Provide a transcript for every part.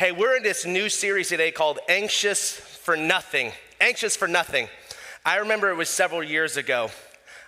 Hey, we're in this new series today called Anxious for Nothing. Anxious for Nothing. I remember it was several years ago.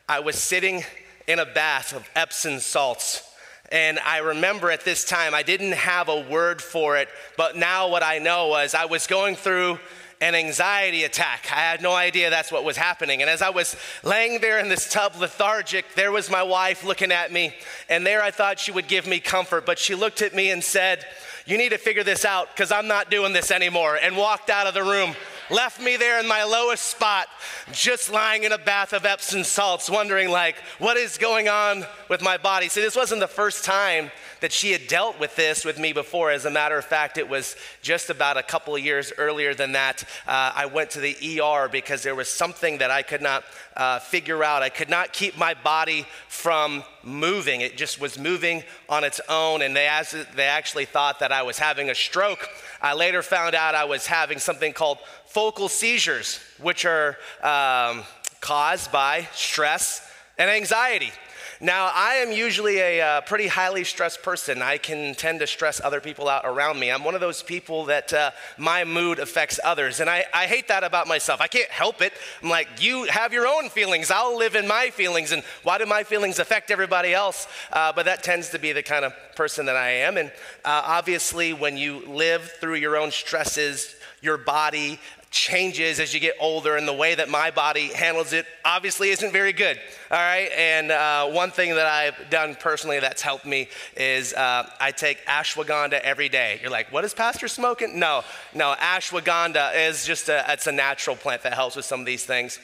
I was sitting in a bath of Epsom salts. And I remember at this time, I didn't have a word for it, but now what I know was I was going through an anxiety attack. I had no idea that's what was happening. And as I was laying there in this tub lethargic, there was my wife looking at me. And there I thought she would give me comfort, but she looked at me and said, You need to figure this out because I'm not doing this anymore, and walked out of the room left me there in my lowest spot, just lying in a bath of Epsom salts, wondering, like, what is going on with my body? See, this wasn't the first time that she had dealt with this with me before. As a matter of fact, it was just about a couple of years earlier than that. Uh, I went to the ER because there was something that I could not uh, figure out. I could not keep my body from moving. It just was moving on its own, and they, they actually thought that I was having a stroke. I later found out I was having something called focal seizures, which are um, caused by stress and anxiety. Now, I am usually a uh, pretty highly stressed person. I can tend to stress other people out around me. I'm one of those people that uh, my mood affects others. And I, I hate that about myself. I can't help it. I'm like, you have your own feelings. I'll live in my feelings. And why do my feelings affect everybody else? Uh, but that tends to be the kind of person that I am. And uh, obviously, when you live through your own stresses, your body changes as you get older, and the way that my body handles it obviously isn't very good. All right, and uh, one thing that I've done personally that's helped me is uh, I take ashwagandha every day. You're like, what is Pastor smoking? No, no, ashwagandha is just a, it's a natural plant that helps with some of these things.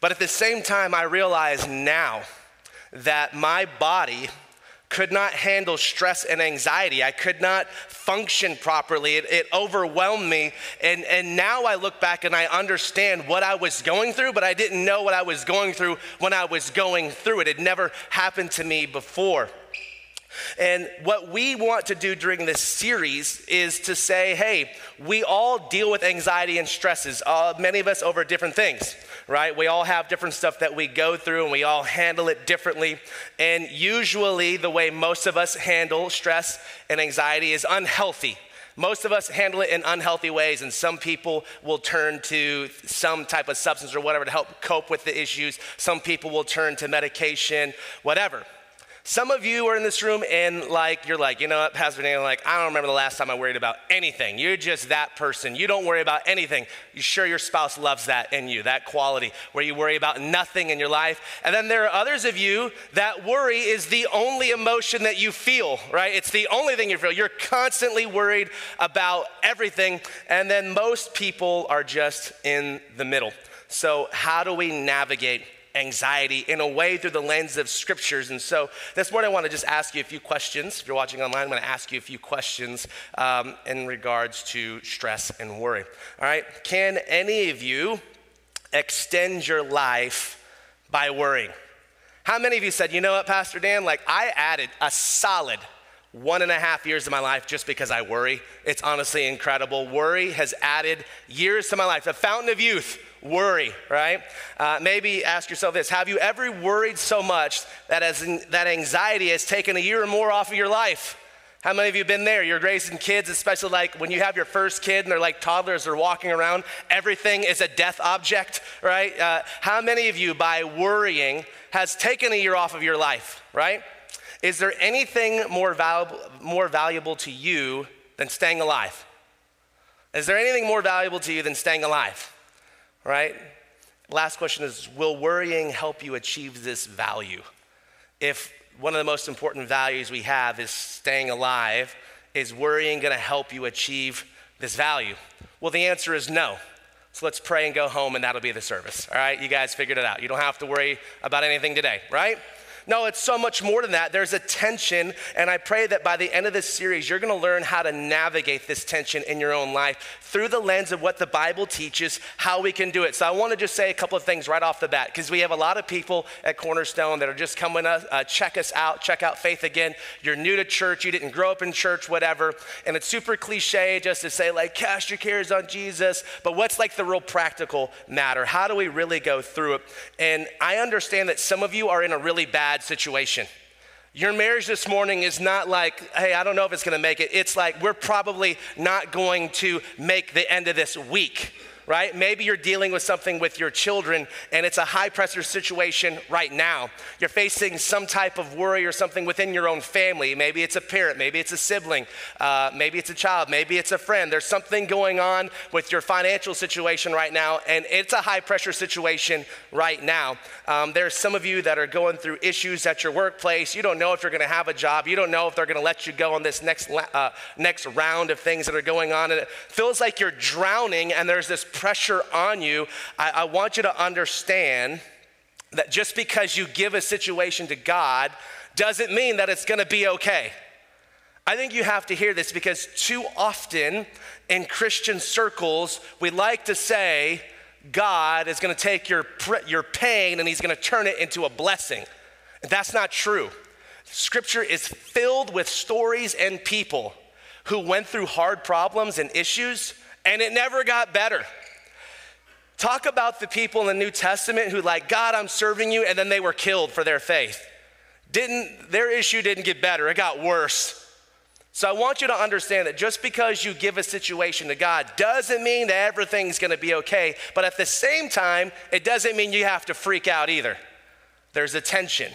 But at the same time, I realize now that my body could not handle stress and anxiety. I could not function properly. It, it, overwhelmed me. And, and now I look back and I understand what I was going through, but I didn't know what I was going through when I was going through it. It never happened to me before. And what we want to do during this series is to say, hey, we all deal with anxiety and stresses, uh, many of us over different things, right? We all have different stuff that we go through and we all handle it differently. And usually, the way most of us handle stress and anxiety is unhealthy. Most of us handle it in unhealthy ways, and some people will turn to some type of substance or whatever to help cope with the issues. Some people will turn to medication, whatever. Some of you are in this room and like you're like, you know what, Pastor Daniel, like, I don't remember the last time I worried about anything. You're just that person. You don't worry about anything. You sure your spouse loves that in you, that quality where you worry about nothing in your life. And then there are others of you that worry is the only emotion that you feel, right? It's the only thing you feel. You're constantly worried about everything. And then most people are just in the middle. So, how do we navigate anxiety in a way through the lens of scriptures. And so this morning, I want to just ask you a few questions. If you're watching online, I'm going to ask you a few questions um, in regards to stress and worry. All right. Can any of you extend your life by worrying? How many of you said, you know what, Pastor Dan? Like, I added a solid one and a half years of my life just because I worry. It's honestly incredible. Worry has added years to my life. The fountain of youth worry, right? Uh, maybe ask yourself this Have you ever worried so much that, as in, that anxiety has taken a year or more off of your life? How many of you have been there? You're raising kids, especially like when you have your first kid and they're like toddlers, they're walking around, everything is a death object, right? Uh, how many of you, by worrying, has taken a year off of your life, right? Is there anything more valuable, more valuable to you than staying alive? Is there anything more valuable to you than staying alive? Right? Last question is Will worrying help you achieve this value? If one of the most important values we have is staying alive, is worrying going to help you achieve this value? Well, the answer is no. So let's pray and go home, and that'll be the service. All right? You guys figured it out. You don't have to worry about anything today, right? No, it's so much more than that. There's a tension, and I pray that by the end of this series, you're gonna learn how to navigate this tension in your own life through the lens of what the Bible teaches, how we can do it. So I wanna just say a couple of things right off the bat, because we have a lot of people at Cornerstone that are just coming to uh, check us out, check out Faith Again. You're new to church, you didn't grow up in church, whatever, and it's super cliche just to say, like, cast your cares on Jesus, but what's like the real practical matter? How do we really go through it? And I understand that some of you are in a really bad bad situation. Your marriage this morning is not like, hey, I don't know if it's gonna make it. It's like, we're probably not going to make the end of this week right? Maybe you're dealing with something with your children and it's a high pressure situation right now. You're facing some type of worry or something within your own family. Maybe it's a parent, maybe it's a sibling, uh, maybe it's a child, maybe it's a friend. There's something going on with your financial situation right now, and it's a high pressure situation right now. Um, there's some of you that are going through issues at your workplace. You don't know if you're going to have a job. You don't know if they're going to let you go on this next, uh, next round of things that are going on. And it feels like you're drowning, and there's this pressure on you, I, I want you to understand that just because you give a situation to God doesn't mean that it's gonna be okay. I think you have to hear this because too often in Christian circles, we like to say, God is gonna take your, your pain and he's gonna turn it into a blessing. That's not true. Scripture is filled with stories and people who went through hard problems and issues and it never got better. Talk about the people in the New Testament who, like, God, I'm serving you, and then they were killed for their faith. Didn't, their issue didn't get better, it got worse. So I want you to understand that just because you give a situation to God doesn't mean that everything's gonna be okay, but at the same time, it doesn't mean you have to freak out either. There's a tension.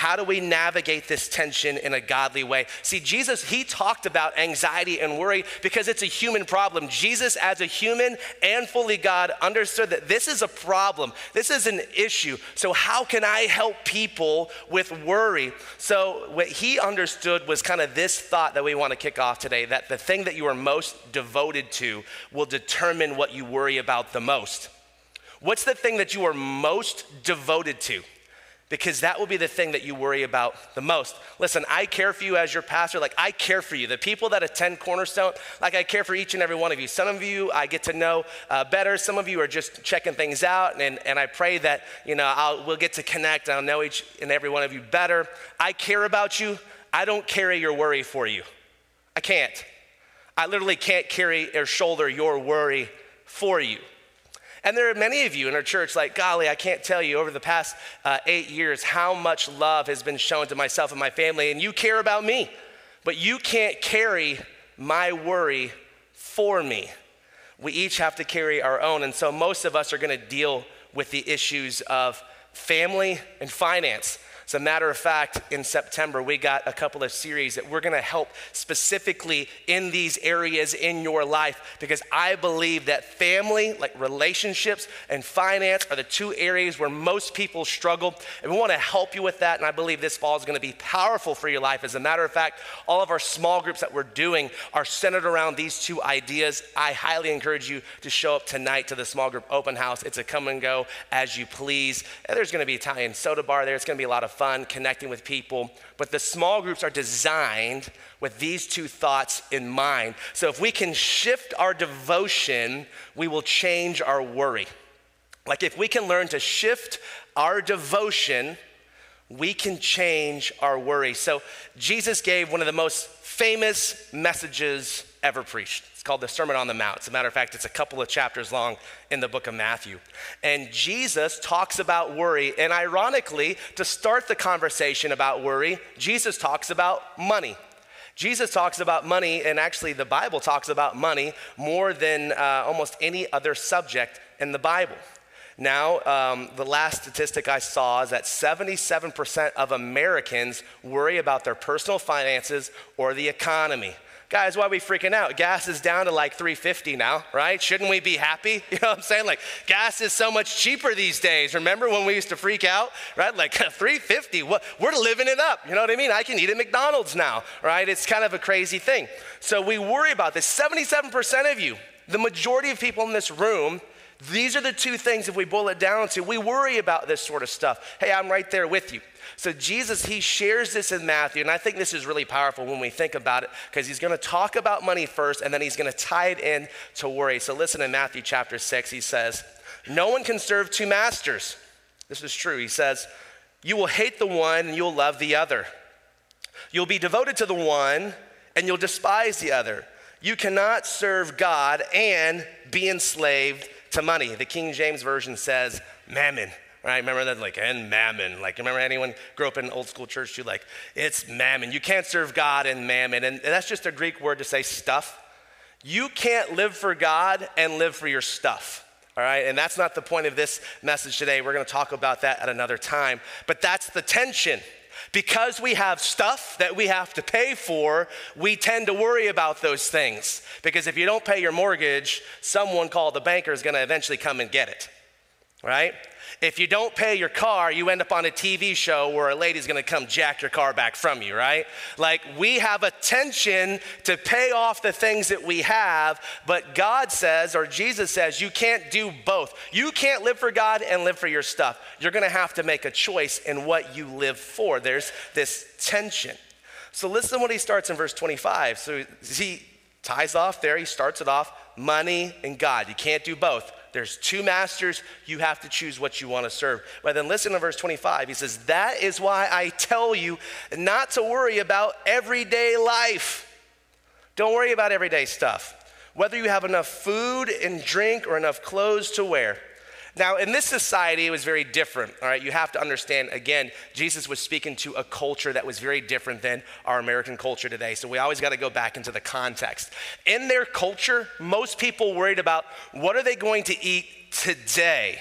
How do we navigate this tension in a godly way? See, Jesus, he talked about anxiety and worry because it's a human problem. Jesus, as a human and fully God, understood that this is a problem, this is an issue. So, how can I help people with worry? So, what he understood was kind of this thought that we want to kick off today that the thing that you are most devoted to will determine what you worry about the most. What's the thing that you are most devoted to? Because that will be the thing that you worry about the most. Listen, I care for you as your pastor. Like, I care for you. The people that attend Cornerstone, like, I care for each and every one of you. Some of you I get to know uh, better. Some of you are just checking things out. And, and I pray that, you know, I'll, we'll get to connect. I'll know each and every one of you better. I care about you. I don't carry your worry for you. I can't. I literally can't carry or shoulder your worry for you. And there are many of you in our church, like, golly, I can't tell you over the past uh, eight years how much love has been shown to myself and my family, and you care about me, but you can't carry my worry for me. We each have to carry our own. And so most of us are gonna deal with the issues of family and finance. As a matter of fact, in September, we got a couple of series that we're gonna help specifically in these areas in your life because I believe that family, like relationships and finance, are the two areas where most people struggle. And we wanna help you with that. And I believe this fall is gonna be powerful for your life. As a matter of fact, all of our small groups that we're doing are centered around these two ideas. I highly encourage you to show up tonight to the small group open house. It's a come and go as you please. And there's gonna be Italian soda bar there. It's gonna be a lot of fun connecting with people. But the small groups are designed with these two thoughts in mind. So if we can shift our devotion, we will change our worry. Like if we can learn to shift our devotion, we can change our worry. So Jesus gave one of the most famous messages ever preached. It's called the Sermon on the Mount. As a matter of fact, it's a couple of chapters long in the book of Matthew. And Jesus talks about worry. And ironically, to start the conversation about worry, Jesus talks about money. Jesus talks about money, and actually, the Bible talks about money more than uh, almost any other subject in the Bible. Now, um, the last statistic I saw is that 77% of Americans worry about their personal finances or the economy. Guys, why are we freaking out? Gas is down to like 350 now, right? Shouldn't we be happy? You know what I'm saying? Like gas is so much cheaper these days. Remember when we used to freak out, right? Like 350. What we're living it up. You know what I mean? I can eat at McDonald's now, right? It's kind of a crazy thing. So we worry about this. 77% of you, the majority of people in this room these are the two things, if we boil it down to, we worry about this sort of stuff. Hey, I'm right there with you. So, Jesus, he shares this in Matthew, and I think this is really powerful when we think about it because he's going to talk about money first and then he's going to tie it in to worry. So, listen in Matthew chapter 6, he says, No one can serve two masters. This is true. He says, You will hate the one and you'll love the other. You'll be devoted to the one and you'll despise the other. You cannot serve God and be enslaved to money. The King James Version says, Mammon right? Remember that, like, and mammon. Like, remember anyone grew up in old school church too? Like, it's mammon. You can't serve God and mammon. And that's just a Greek word to say stuff. You can't live for God and live for your stuff. All right, and that's not the point of this message today. We're going to talk about that at another time. But that's the tension. Because we have stuff that we have to pay for, we tend to worry about those things. Because if you don't pay your mortgage, someone called the banker is going to eventually come and get it, right? If you don't pay your car, you end up on a TV show where a lady's gonna come jack your car back from you, right? Like we have a tension to pay off the things that we have, but God says, or Jesus says, you can't do both. You can't live for God and live for your stuff. You're gonna have to make a choice in what you live for. There's this tension. So listen to what he starts in verse 25. So he ties off there, he starts it off money and God. You can't do both. There's two masters. You have to choose what you want to serve. But then listen to verse 25. He says, That is why I tell you not to worry about everyday life. Don't worry about everyday stuff. Whether you have enough food and drink or enough clothes to wear. Now, in this society, it was very different. All right, you have to understand again, Jesus was speaking to a culture that was very different than our American culture today. So we always got to go back into the context. In their culture, most people worried about what are they going to eat today?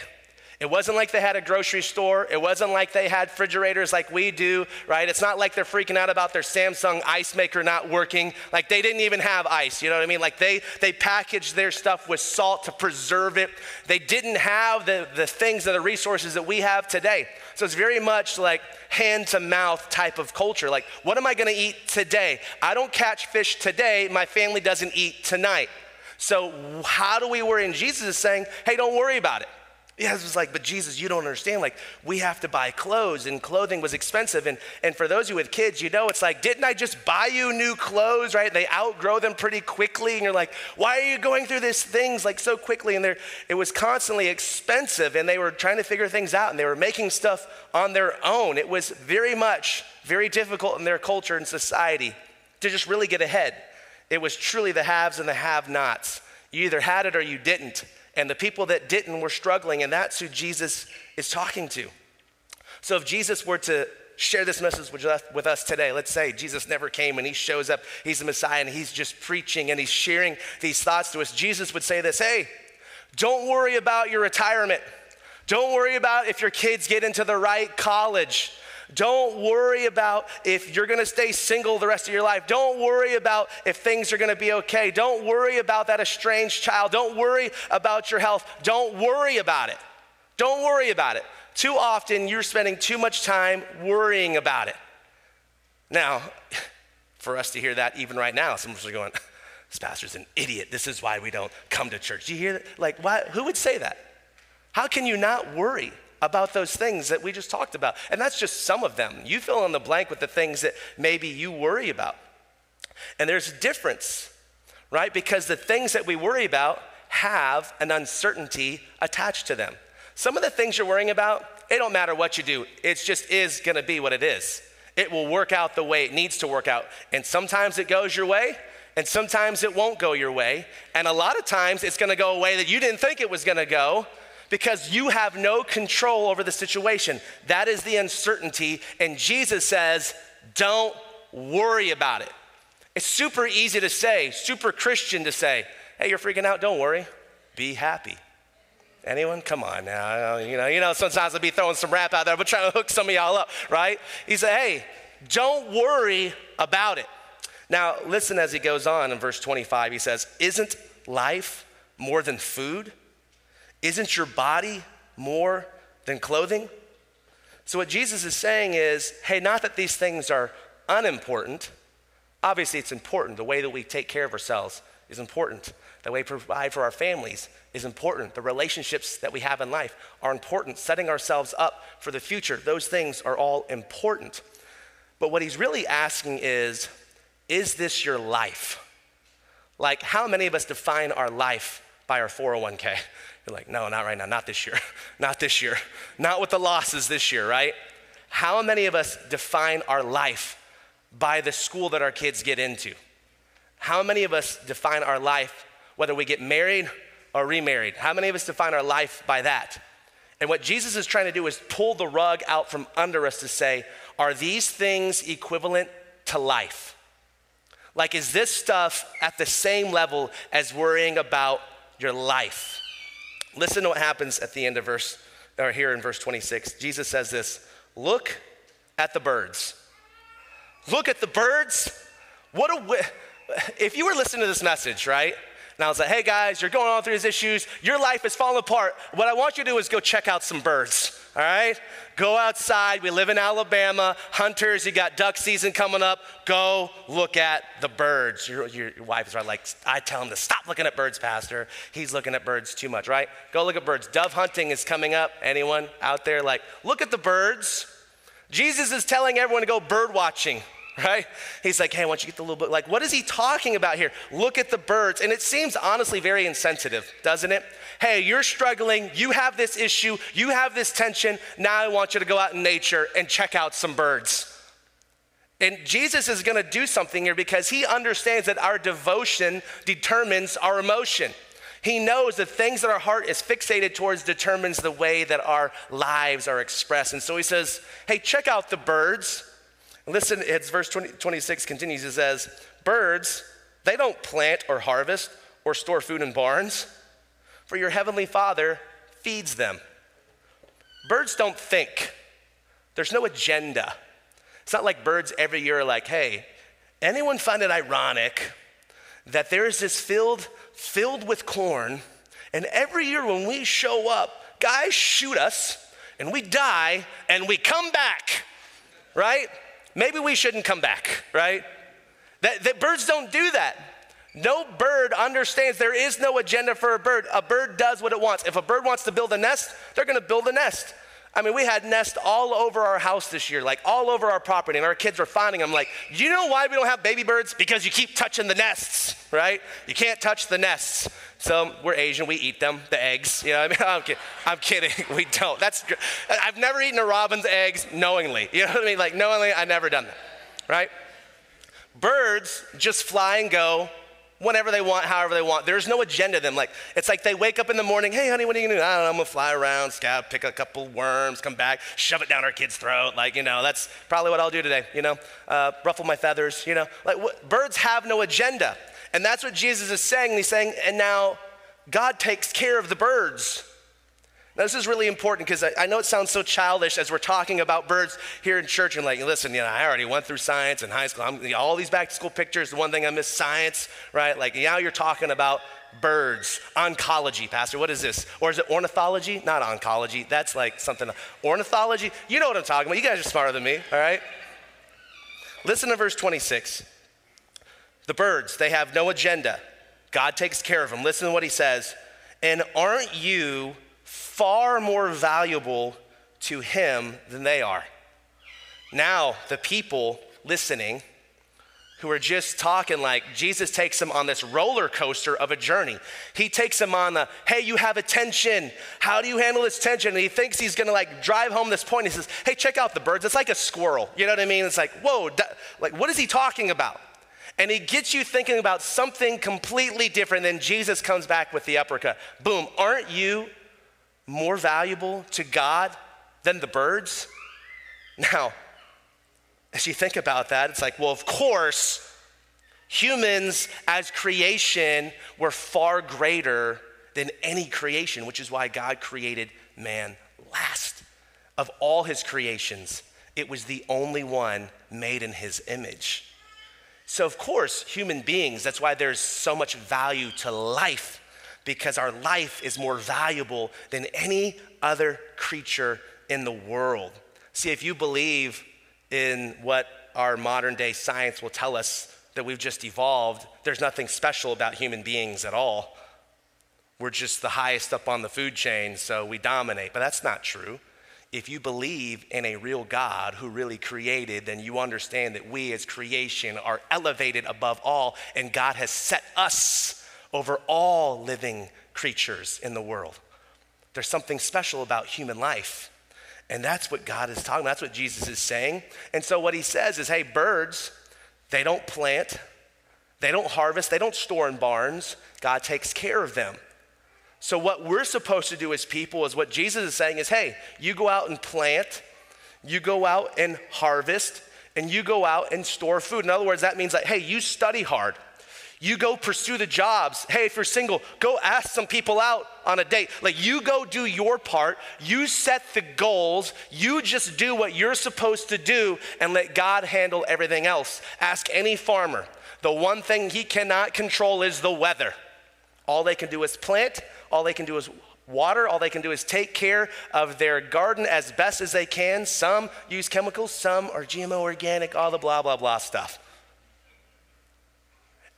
It wasn't like they had a grocery store. It wasn't like they had refrigerators like we do, right? It's not like they're freaking out about their Samsung ice maker not working. Like they didn't even have ice, you know what I mean? Like they, they packaged their stuff with salt to preserve it. They didn't have the, the things and the resources that we have today. So it's very much like hand to mouth type of culture. Like, what am I gonna eat today? I don't catch fish today. My family doesn't eat tonight. So, how do we worry? And Jesus is saying, hey, don't worry about it. Yeah, it was like, but Jesus, you don't understand. Like, we have to buy clothes, and clothing was expensive. And, and for those of you with kids, you know, it's like, didn't I just buy you new clothes, right? They outgrow them pretty quickly. And you're like, why are you going through these things like so quickly? And it was constantly expensive, and they were trying to figure things out, and they were making stuff on their own. It was very much, very difficult in their culture and society to just really get ahead. It was truly the haves and the have nots. You either had it or you didn't. And the people that didn't were struggling, and that's who Jesus is talking to. So if Jesus were to share this message with us, today, let's say Jesus never came and he shows up, he's the Messiah, and he's just preaching and he's sharing these thoughts to us, Jesus would say this Hey, don't worry about your retirement. Don't worry about if your kids get into the right college. Don't worry about if you're gonna stay single the rest of your life. Don't worry about if things are gonna be okay. Don't worry about that estranged child. Don't worry about your health. Don't worry about it. Don't worry about it. Too often, you're spending too much time worrying about it. Now, for us to hear that even right now, some of us are going, this pastor's an idiot. This is why we don't come to church. Do you hear that? Like, why, who would say that? How can you not worry? About those things that we just talked about. And that's just some of them. You fill in the blank with the things that maybe you worry about. And there's a difference, right? Because the things that we worry about have an uncertainty attached to them. Some of the things you're worrying about, it don't matter what you do, it just is gonna be what it is. It will work out the way it needs to work out. And sometimes it goes your way, and sometimes it won't go your way. And a lot of times it's gonna go a way that you didn't think it was gonna go, because you have no control over the situation. That is the uncertainty. And Jesus says, don't worry about it. It's super easy to say, super Christian to say, hey, you're freaking out, don't worry, be happy. Anyone? Come on now. You know, you know, sometimes I'll be throwing some rap out there, but trying to hook some of y'all up, right? He said, hey, don't worry about it. Now, listen as he goes on in verse 25. He says, Isn't life more than food? Isn't your body more than clothing? So, what Jesus is saying is hey, not that these things are unimportant. Obviously, it's important. The way that we take care of ourselves is important. The way we provide for our families is important. The relationships that we have in life are important. Setting ourselves up for the future, those things are all important. But what he's really asking is is this your life? Like, how many of us define our life by our 401k? You're like, no, not right now, not this year, not this year, not with the losses this year, right? How many of us define our life by the school that our kids get into? How many of us define our life whether we get married or remarried? How many of us define our life by that? And what Jesus is trying to do is pull the rug out from under us to say, are these things equivalent to life? Like, is this stuff at the same level as worrying about your life? Listen to what happens at the end of verse, or here in verse 26. Jesus says this Look at the birds. Look at the birds. What a, if you were listening to this message, right? And I was like, hey guys, you're going on through these issues. Your life is falling apart. What I want you to do is go check out some birds, all right? Go outside. We live in Alabama. Hunters, you got duck season coming up. Go look at the birds. Your, your, wife is right, like, I tell him to stop looking at birds, Pastor. He's looking at birds too much, right? Go look at birds. Dove hunting is coming up. Anyone out there? Like, look at the birds. Jesus is telling everyone to go bird watching right? He's like, hey, why don't you get the little book? Like, what is he talking about here? Look at the birds. And it seems honestly very insensitive, doesn't it? Hey, you're struggling. You have this issue. You have this tension. Now I want you to go out in nature and check out some birds. And Jesus is going to do something here because he understands that our devotion determines our emotion. He knows the things that our heart is fixated towards determines the way that our lives are expressed. And so he says, hey, check out the birds. Listen, it's verse 20, 26 continues. It says, Birds, they don't plant or harvest or store food in barns, for your heavenly Father feeds them. Birds don't think, there's no agenda. It's not like birds every year are like, hey, anyone find it ironic that there is this field filled with corn, and every year when we show up, guys shoot us, and we die, and we come back, right? Maybe we shouldn't come back, right? That, that birds don't do that. No bird understands there is no agenda for a bird. A bird does what it wants. If a bird wants to build a nest, they're gonna build a nest. I mean, we had nests all over our house this year, like all over our property, and our kids were finding them. Like, you know why we don't have baby birds? Because you keep touching the nests, right? You can't touch the nests. So we're Asian, we eat them, the eggs. You know, I mean, I'm, kid- I'm kidding, we don't. That's I've never eaten a robin's eggs knowingly. You know what I mean? Like knowingly, I've never done that, right? Birds just fly and go whenever they want, however they want. There's no agenda to them. Like it's like they wake up in the morning, hey honey, what are you gonna do? I don't know, I'm gonna fly around, scout, pick a couple worms, come back, shove it down our kid's throat. Like, you know, that's probably what I'll do today, you know, uh, ruffle my feathers, you know. Like birds have no agenda. And that's what Jesus is saying. He's saying, and now God takes care of the birds. Now, this is really important because I, I, know it sounds so childish as we're talking about birds here in church and like, listen, you know, I already went through science in high school. I'm, you know, all these back to school pictures, the one thing I miss science, right? Like now you're talking about birds, oncology, Pastor. What is this? Or is it ornithology? Not oncology. That's like something. Ornithology? You know what I'm talking about. You guys are smarter than me, all right? Listen to verse 26. The birds, they have no agenda. God takes care of them. Listen to what he says. And aren't you far more valuable to him than they are? Now, the people listening, who are just talking like Jesus takes them on this roller coaster of a journey. He takes them on the, hey, you have a tension. How do you handle this tension? And he thinks he's gonna like drive home this point. He says, hey, check out the birds. It's like a squirrel. You know what I mean? It's like, whoa, like, what is he talking about? and he gets you thinking about something completely different. Then Jesus comes back with the uppercut. Boom, aren't you more valuable to God than the birds? Now, as you think about that, it's like, well, of course, humans as creation were far greater than any creation, which is why God created man last of all his creations. It was the only one made in his image. So, of course, human beings, that's why there's so much value to life, because our life is more valuable than any other creature in the world. See, if you believe in what our modern day science will tell us that we've just evolved, there's nothing special about human beings at all. We're just the highest up on the food chain, so we dominate. But that's not true if you believe in a real God who really created, then you understand that we as creation are elevated above all, and God has set us over all living creatures in the world. There's something special about human life. And that's what God is talking about. That's what Jesus is saying. And so what he says is hey, birds, they don't plant, they don't harvest, they don't store in barns. God takes care of them. So, what we're supposed to do as people is what Jesus is saying is hey, you go out and plant, you go out and harvest, and you go out and store food. In other words, that means like, hey, you study hard. You go pursue the jobs. Hey, if you're single, go ask some people out on a date. Like, you go do your part. You set the goals. You just do what you're supposed to do and let God handle everything else. Ask any farmer. The one thing he cannot control is the weather. All they can do is plant, all they can do is water, all they can do is take care of their garden as best as they can. Some use chemicals, some are GMO organic, all the blah, blah, blah stuff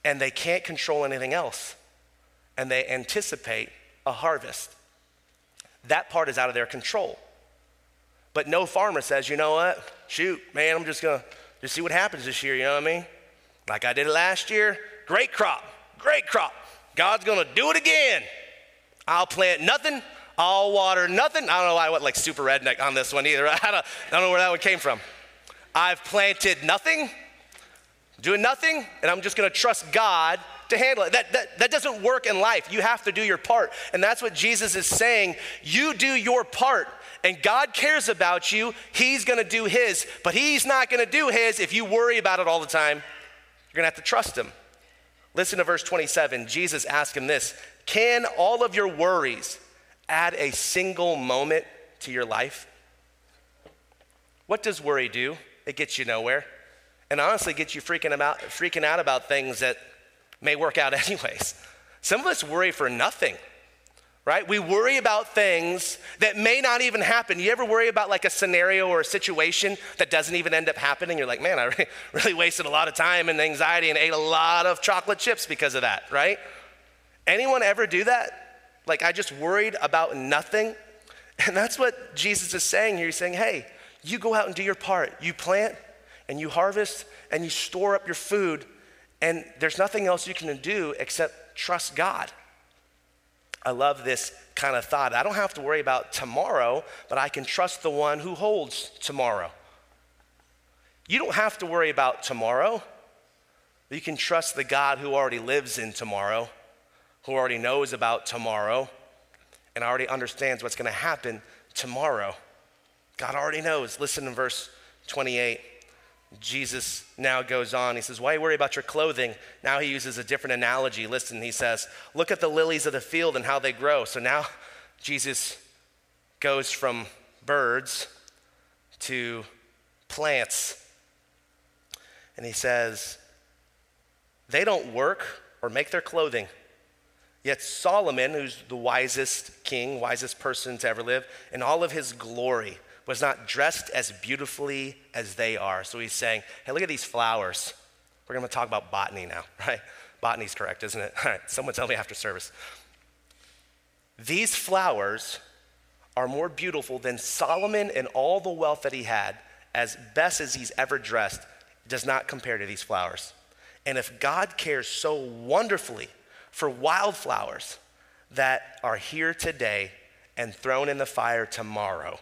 and they can't control anything else. And they anticipate a harvest. That part is out of their control. But no farmer says, you know what? Shoot, man, I'm just gonna just see what happens this year, you know what I mean? Like I did it last year, great crop, great crop. God's gonna do it again. I'll plant nothing, I'll water nothing. I don't know why I went like super redneck on this one either. I don't, I don't know where that one came from. I've planted nothing, doing nothing, and I'm just gonna trust God to handle it. That, that, that doesn't work in life. You have to do your part. And that's what Jesus is saying. You do your part, and God cares about you. He's gonna do His, but He's not gonna do His if you worry about it all the time. You're gonna have to trust Him. Listen to verse 27. Jesus asked him this Can all of your worries add a single moment to your life? What does worry do? It gets you nowhere and honestly get you freaking out, freaking out about things that may work out anyways. Some of us worry for nothing, right? We worry about things that may not even happen. You ever worry about like a scenario or a situation that doesn't even end up happening? You're like, man, I really wasted a lot of time and anxiety and ate a lot of chocolate chips because of that, right? Anyone ever do that? Like, I just worried about nothing. And that's what Jesus is saying here. He's saying, hey, you go out and do your part. You plant, and you harvest and you store up your food, and there's nothing else you can do except trust God. I love this kind of thought. I don't have to worry about tomorrow, but I can trust the one who holds tomorrow. You don't have to worry about tomorrow. You can trust the God who already lives in tomorrow, who already knows about tomorrow, and already understands what's going to happen tomorrow. God already knows. Listen in verse 28. Jesus now goes on. He says, Why worry about your clothing? Now he uses a different analogy. Listen, he says, Look at the lilies of the field and how they grow. So now Jesus goes from birds to plants. And he says, They don't work or make their clothing. Yet Solomon, who's the wisest king, wisest person to ever live, in all of his glory, was not dressed as beautifully as they are. So he's saying, hey, look at these flowers. We're going to talk about botany now, right? Botany's correct, isn't it? All right, someone tell me after service. These flowers are more beautiful than Solomon and all the wealth that he had, as best as he's ever dressed, does not compare to these flowers. And if God cares so wonderfully for wildflowers that are here today and thrown in the fire tomorrow,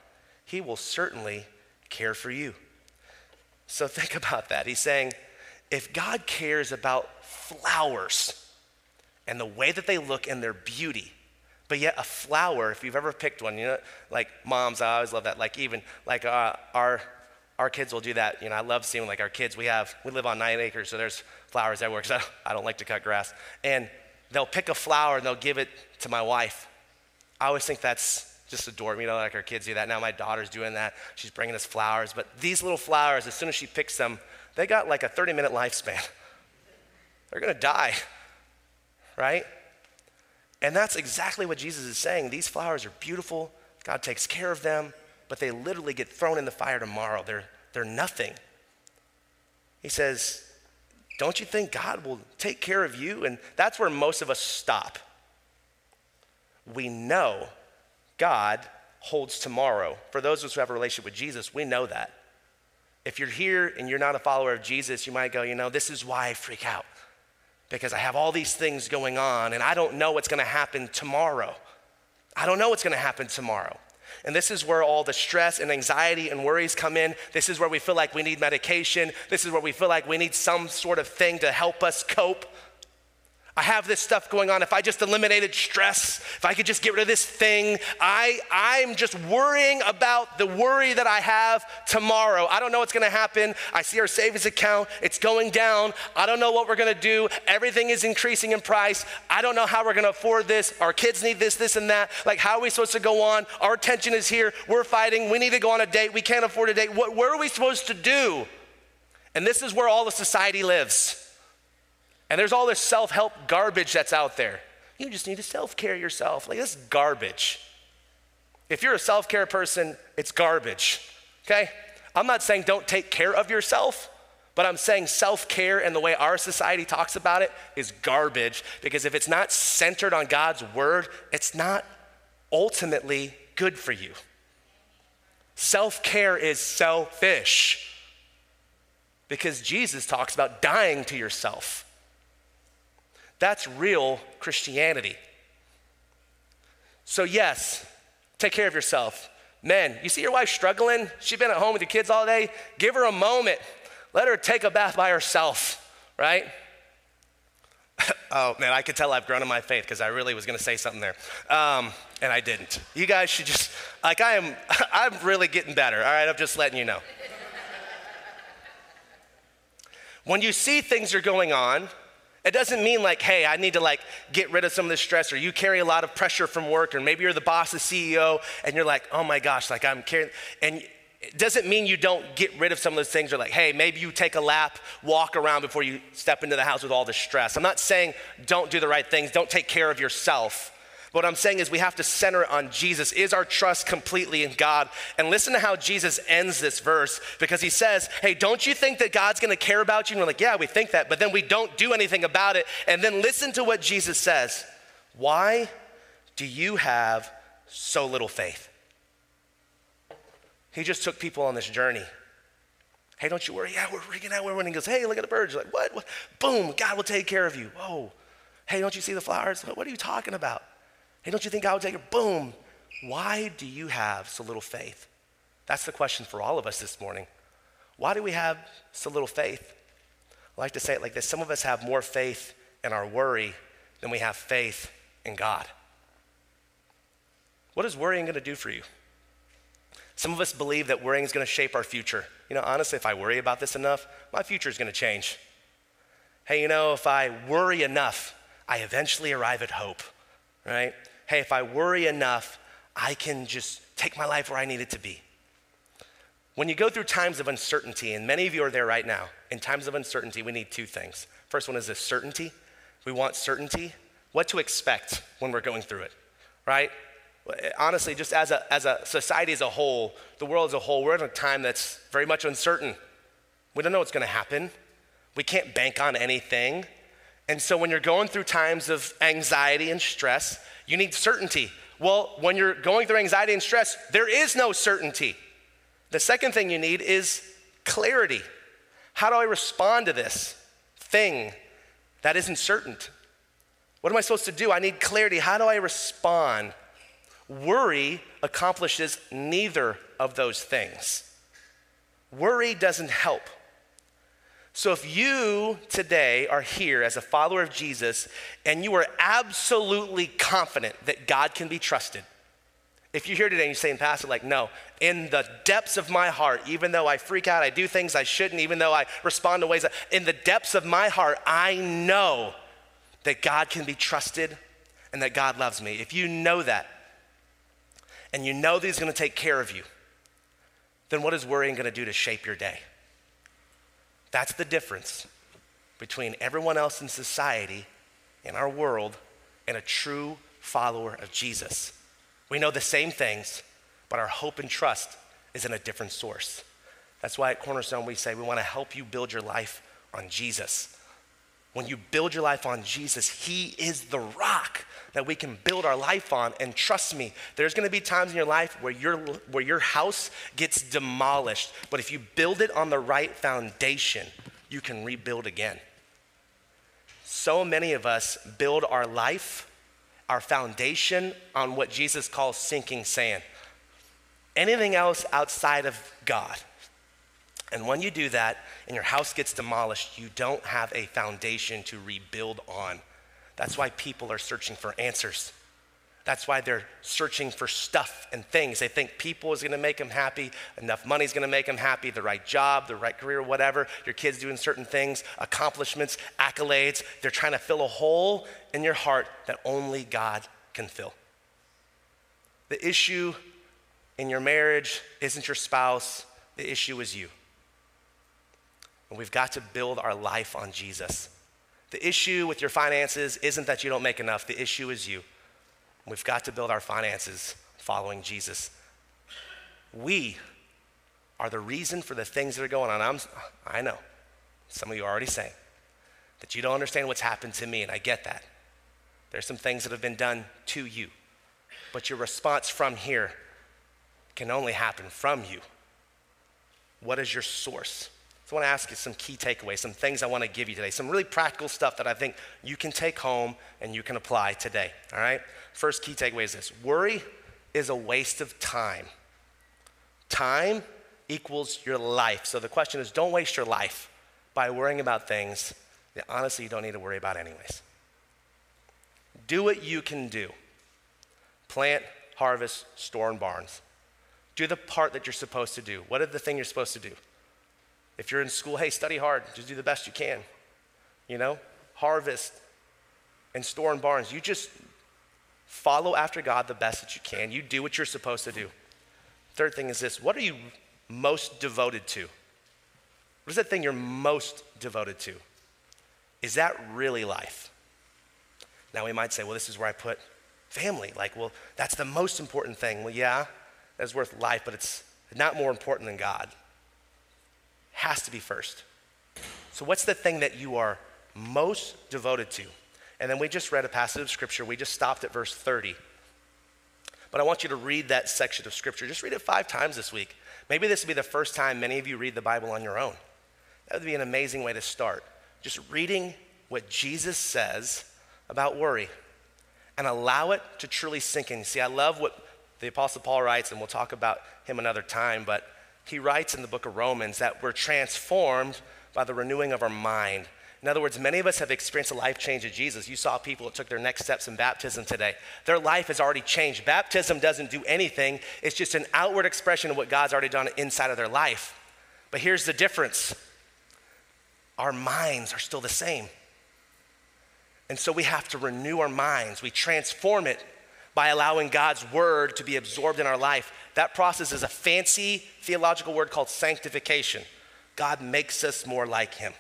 he will certainly care for you. So think about that. He's saying, if God cares about flowers and the way that they look and their beauty, but yet a flower, if you've ever picked one, you know, like moms, I always love that. Like even like uh, our our kids will do that. You know, I love seeing like our kids. We have we live on nine acres, so there's flowers everywhere. Because I, I don't like to cut grass, and they'll pick a flower and they'll give it to my wife. I always think that's just adore me. You know, like our kids do that. Now my daughter's doing that. She's bringing us flowers. But these little flowers, as soon as she picks them, they got like a 30 minute lifespan. They're going to die, right? And that's exactly what Jesus is saying. These flowers are beautiful. God takes care of them, but they literally get thrown in the fire tomorrow. They're, they're nothing. He says, Don't you think God will take care of you? And that's where most of us stop. We know God holds tomorrow. For those of us who have a relationship with Jesus, we know that. If you're here and you're not a follower of Jesus, you might go, you know, this is why I freak out. Because I have all these things going on and I don't know what's gonna happen tomorrow. I don't know what's gonna happen tomorrow. And this is where all the stress and anxiety and worries come in. This is where we feel like we need medication. This is where we feel like we need some sort of thing to help us cope. I have this stuff going on. If I just eliminated stress, if I could just get rid of this thing, I, I'm just worrying about the worry that I have tomorrow. I don't know what's gonna happen. I see our savings account, it's going down. I don't know what we're gonna do. Everything is increasing in price. I don't know how we're gonna afford this. Our kids need this, this, and that. Like, how are we supposed to go on? Our tension is here. We're fighting. We need to go on a date. We can't afford a date. What, what are we supposed to do? And this is where all the society lives. And there's all this self help garbage that's out there. You just need to self care yourself. Like, this is garbage. If you're a self care person, it's garbage, okay? I'm not saying don't take care of yourself, but I'm saying self care and the way our society talks about it is garbage because if it's not centered on God's word, it's not ultimately good for you. Self care is selfish because Jesus talks about dying to yourself. That's real Christianity. So, yes, take care of yourself. Men, you see your wife struggling? She's been at home with your kids all day. Give her a moment. Let her take a bath by herself, right? oh, man, I could tell I've grown in my faith because I really was going to say something there. Um, and I didn't. You guys should just, like, I am, I'm really getting better, all right? I'm just letting you know. when you see things are going on, it doesn't mean like, hey, I need to like get rid of some of this stress, or you carry a lot of pressure from work, or maybe you're the boss, the CEO, and you're like, oh my gosh, like I'm carrying, and it doesn't mean you don't get rid of some of those things, or like, hey, maybe you take a lap, walk around before you step into the house with all the stress. I'm not saying don't do the right things, don't take care of yourself. What I'm saying is we have to center it on Jesus. Is our trust completely in God? And listen to how Jesus ends this verse because he says, Hey, don't you think that God's gonna care about you? And we're like, Yeah, we think that, but then we don't do anything about it. And then listen to what Jesus says Why do you have so little faith? He just took people on this journey. Hey, don't you worry. Yeah, we're freaking out. We're winning. He goes, Hey, look at the birds. You're like, what? what? Boom, God will take care of you. Whoa. Hey, don't you see the flowers? What are you talking about? Hey, don't you think God would take it? Boom. Why do you have so little faith? That's the question for all of us this morning. Why do we have so little faith? I like to say it like this some of us have more faith in our worry than we have faith in God. What is worrying going to do for you? Some of us believe that worrying is going to shape our future. You know, honestly, if I worry about this enough, my future is going to change. Hey, you know, if I worry enough, I eventually arrive at hope, right? Hey, if I worry enough, I can just take my life where I need it to be. When you go through times of uncertainty, and many of you are there right now, in times of uncertainty, we need two things. First one is this certainty. We want certainty, what to expect when we're going through it, right? Honestly, just as a, as a society as a whole, the world as a whole, we're in a time that's very much uncertain. We don't know what's gonna happen. We can't bank on anything. And so when you're going through times of anxiety and stress, you need certainty. Well, when you're going through anxiety and stress, there is no certainty. The second thing you need is clarity. How do I respond to this thing that isn't certain? What am I supposed to do? I need clarity. How do I respond? Worry accomplishes neither of those things. Worry doesn't help. So, if you today are here as a follower of Jesus and you are absolutely confident that God can be trusted, if you're here today and you're saying, Pastor, like, no, in the depths of my heart, even though I freak out, I do things I shouldn't, even though I respond to ways, that, in the depths of my heart, I know that God can be trusted and that God loves me. If you know that, and you know that He's gonna take care of you, then what is worrying gonna do to shape your day? That's the difference between everyone else in society, in our world, and a true follower of Jesus. We know the same things, but our hope and trust is in a different source. That's why at Cornerstone we say we want to help you build your life on Jesus. When you build your life on Jesus, He is the rock that we can build our life on. And trust me, there's gonna be times in your life where your, where your house gets demolished. But if you build it on the right foundation, you can rebuild again. So many of us build our life, our foundation, on what Jesus calls sinking sand. Anything else outside of God and when you do that and your house gets demolished, you don't have a foundation to rebuild on. That's why people are searching for answers. That's why they're searching for stuff and things. They think people is gonna make them happy, enough money is gonna make them happy, the right job, the right career, whatever. Your kids doing certain things, accomplishments, accolades. They're trying to fill a hole in your heart that only God can fill. The issue in your marriage isn't your spouse, the issue is you. And we've got to build our life on Jesus. The issue with your finances isn't that you don't make enough, the issue is you. We've got to build our finances following Jesus. We are the reason for the things that are going on. I'm, I know, some of you are already saying that you don't understand what's happened to me, and I get that. There's some things that have been done to you, but your response from here can only happen from you. What is your source? So I want to ask you some key takeaways, some things I want to give you today, some really practical stuff that I think you can take home and you can apply today. All right? First key takeaway is this worry is a waste of time. Time equals your life. So the question is don't waste your life by worrying about things that honestly you don't need to worry about, anyways. Do what you can do plant, harvest, store in barns. Do the part that you're supposed to do. What is the thing you're supposed to do? If you're in school, hey, study hard, just do the best you can. You know, harvest and store in barns. You just follow after God the best that you can. You do what you're supposed to do. Third thing is this what are you most devoted to? What is that thing you're most devoted to? Is that really life? Now we might say, well, this is where I put family. Like, well, that's the most important thing. Well, yeah, that's worth life, but it's not more important than God has to be first. So, what's the thing that you are most devoted to? And then we just read a passage of scripture. We just stopped at verse 30. But I want you to read that section of scripture. Just read it five times this week. Maybe this will be the first time many of you read the Bible on your own. That would be an amazing way to start. Just reading what Jesus says about worry and allow it to truly sink in. See, I love what the Apostle Paul writes, and we'll talk about him another time, but he writes in the book of Romans that we're transformed by the renewing of our mind. In other words, many of us have experienced a life change of Jesus. You saw people that took their next steps in baptism today. Their life has already changed. Baptism doesn't do anything, it's just an outward expression of what God's already done inside of their life. But here's the difference our minds are still the same. And so we have to renew our minds, we transform it by allowing God's word to be absorbed in our life. That process is a fancy theological word called sanctification. God makes us more like him.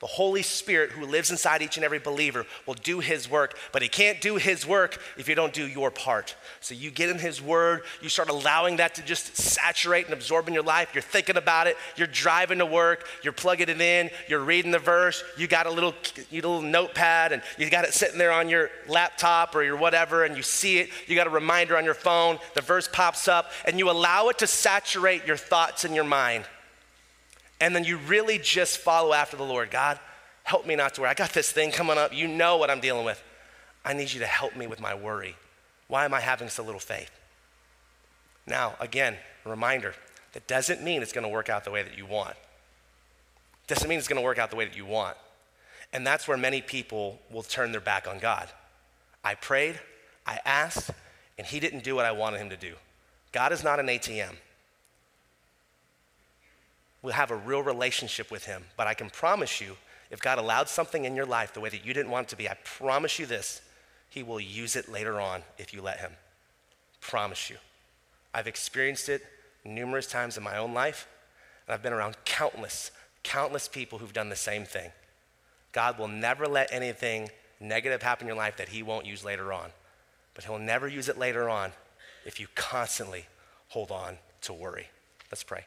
The Holy Spirit, who lives inside each and every believer, will do His work, but He can't do His work if you don't do your part. So you get in His Word, you start allowing that to just saturate and absorb in your life. You're thinking about it, you're driving to work, you're plugging it in, you're reading the verse, you got a little, you little notepad, and you got it sitting there on your laptop or your whatever, and you see it, you got a reminder on your phone, the verse pops up, and you allow it to saturate your thoughts and your mind. And then you really just follow after the Lord. God, help me not to worry. I got this thing coming up. You know what I'm dealing with. I need you to help me with my worry. Why am I having so little faith? Now, again, reminder that doesn't mean it's going to work out the way that you want. Doesn't mean it's going to work out the way that you want. And that's where many people will turn their back on God. I prayed, I asked, and He didn't do what I wanted Him to do. God is not an ATM will have a real relationship with Him. But I can promise you, if God allowed something in your life the way that you didn't want it to be, I promise you this, He will use it later on if you let Him. Promise you. I've experienced it numerous times in my own life, and I've been around countless, countless people who've done the same thing. God will never let anything negative happen in your life that He won't use later on. But He'll never use it later on if you constantly hold on to worry. Let's pray.